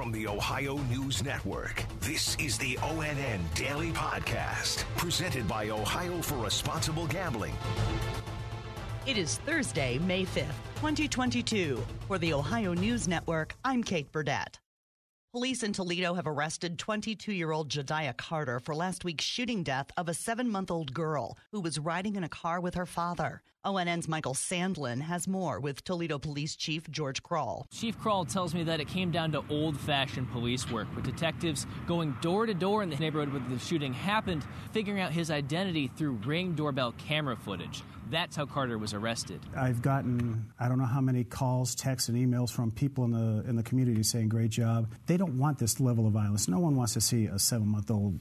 From the Ohio News Network, this is the ONN Daily Podcast, presented by Ohio for Responsible Gambling. It is Thursday, May 5th, 2022. For the Ohio News Network, I'm Kate Burdett. Police in Toledo have arrested 22 year old Jediah Carter for last week's shooting death of a seven month old girl who was riding in a car with her father. ONN's Michael Sandlin has more with Toledo Police Chief George Kral. Chief Kral tells me that it came down to old fashioned police work, with detectives going door to door in the neighborhood where the shooting happened, figuring out his identity through ring doorbell camera footage. That's how Carter was arrested. I've gotten I don't know how many calls, texts, and emails from people in the in the community saying great job. They don't want this level of violence. No one wants to see a seven month old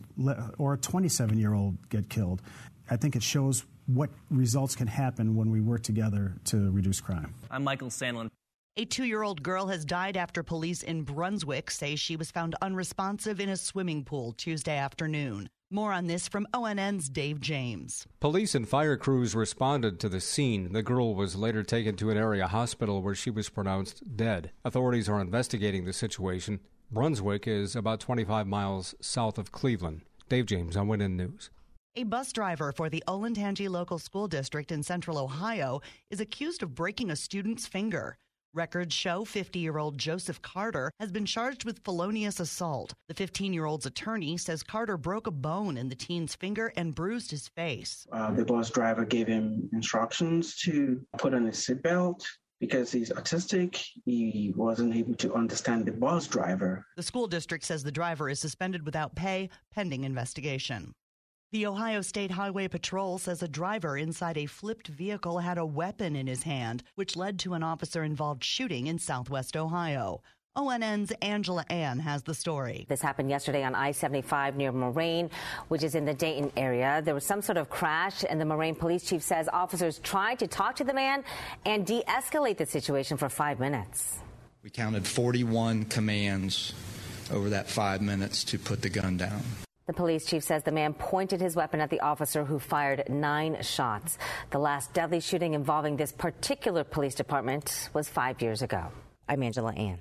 or a 27 year old get killed. I think it shows what results can happen when we work together to reduce crime. I'm Michael Sandlin. A two year old girl has died after police in Brunswick say she was found unresponsive in a swimming pool Tuesday afternoon. More on this from ONN's Dave James. Police and fire crews responded to the scene. The girl was later taken to an area hospital where she was pronounced dead. Authorities are investigating the situation. Brunswick is about 25 miles south of Cleveland. Dave James on ONN News. A bus driver for the Olentangy Local School District in central Ohio is accused of breaking a student's finger. Records show 50 year old Joseph Carter has been charged with felonious assault. The 15 year old's attorney says Carter broke a bone in the teen's finger and bruised his face. Uh, the bus driver gave him instructions to put on his seatbelt. Because he's autistic, he wasn't able to understand the bus driver. The school district says the driver is suspended without pay pending investigation. The Ohio State Highway Patrol says a driver inside a flipped vehicle had a weapon in his hand, which led to an officer involved shooting in southwest Ohio. ONN's Angela An has the story. This happened yesterday on I 75 near Moraine, which is in the Dayton area. There was some sort of crash, and the Moraine police chief says officers tried to talk to the man and de escalate the situation for five minutes. We counted 41 commands over that five minutes to put the gun down. The police chief says the man pointed his weapon at the officer who fired nine shots. The last deadly shooting involving this particular police department was five years ago. I'm Angela An.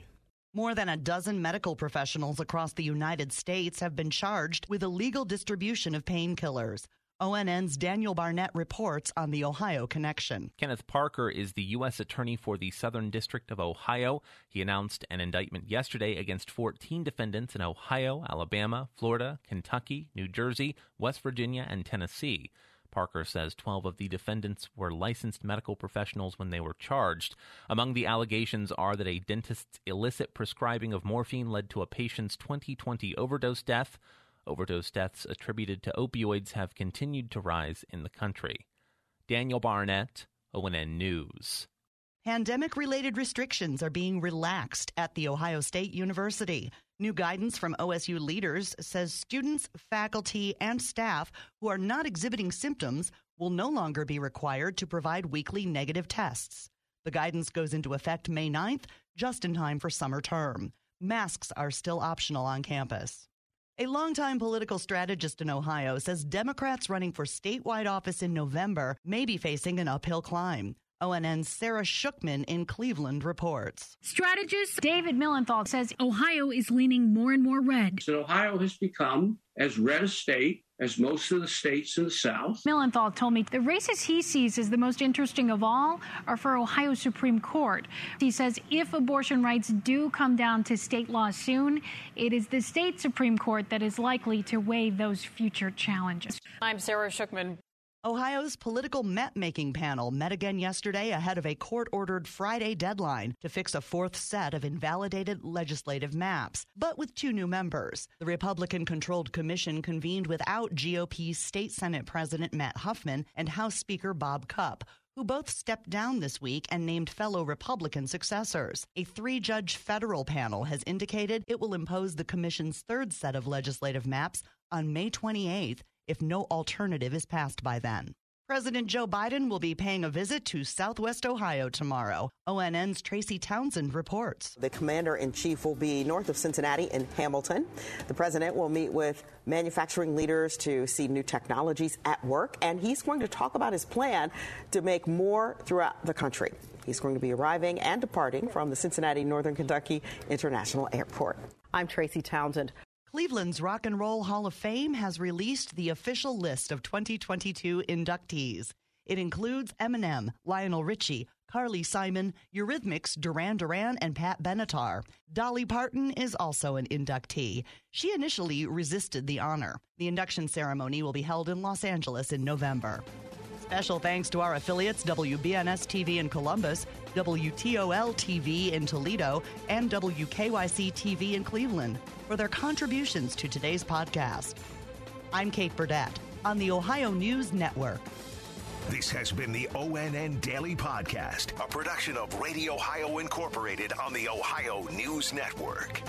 More than a dozen medical professionals across the United States have been charged with illegal distribution of painkillers. ONN's Daniel Barnett reports on the Ohio connection. Kenneth Parker is the U.S. Attorney for the Southern District of Ohio. He announced an indictment yesterday against 14 defendants in Ohio, Alabama, Florida, Kentucky, New Jersey, West Virginia, and Tennessee. Parker says 12 of the defendants were licensed medical professionals when they were charged. Among the allegations are that a dentist's illicit prescribing of morphine led to a patient's 2020 overdose death. Overdose deaths attributed to opioids have continued to rise in the country. Daniel Barnett, ONN News. Pandemic related restrictions are being relaxed at The Ohio State University. New guidance from OSU leaders says students, faculty, and staff who are not exhibiting symptoms will no longer be required to provide weekly negative tests. The guidance goes into effect May 9th, just in time for summer term. Masks are still optional on campus. A longtime political strategist in Ohio says Democrats running for statewide office in November may be facing an uphill climb. ONN's Sarah Shookman in Cleveland reports. Strategist David Millenthal says Ohio is leaning more and more red. So Ohio has become as red a state as most of the states in the South. Millenthal told me the races he sees as the most interesting of all are for Ohio Supreme Court. He says if abortion rights do come down to state law soon, it is the state Supreme Court that is likely to weigh those future challenges. I'm Sarah Shookman. Ohio's political map making panel met again yesterday ahead of a court ordered Friday deadline to fix a fourth set of invalidated legislative maps, but with two new members. The Republican controlled commission convened without GOP State Senate President Matt Huffman and House Speaker Bob Cupp who both stepped down this week and named fellow Republican successors. A three judge federal panel has indicated it will impose the commission's third set of legislative maps on May 28th if no alternative is passed by then. President Joe Biden will be paying a visit to Southwest Ohio tomorrow. ONN's Tracy Townsend reports. The commander in chief will be north of Cincinnati in Hamilton. The president will meet with manufacturing leaders to see new technologies at work, and he's going to talk about his plan to make more throughout the country. He's going to be arriving and departing from the Cincinnati Northern Kentucky International Airport. I'm Tracy Townsend. Cleveland's Rock and Roll Hall of Fame has released the official list of 2022 inductees. It includes Eminem, Lionel Richie, Carly Simon, Eurythmics, Duran Duran, and Pat Benatar. Dolly Parton is also an inductee. She initially resisted the honor. The induction ceremony will be held in Los Angeles in November. Special thanks to our affiliates WBNS TV in Columbus, WTOL TV in Toledo, and WKYC TV in Cleveland for their contributions to today's podcast. I'm Kate Burdett on the Ohio News Network. This has been the ONN Daily Podcast, a production of Radio Ohio Incorporated on the Ohio News Network.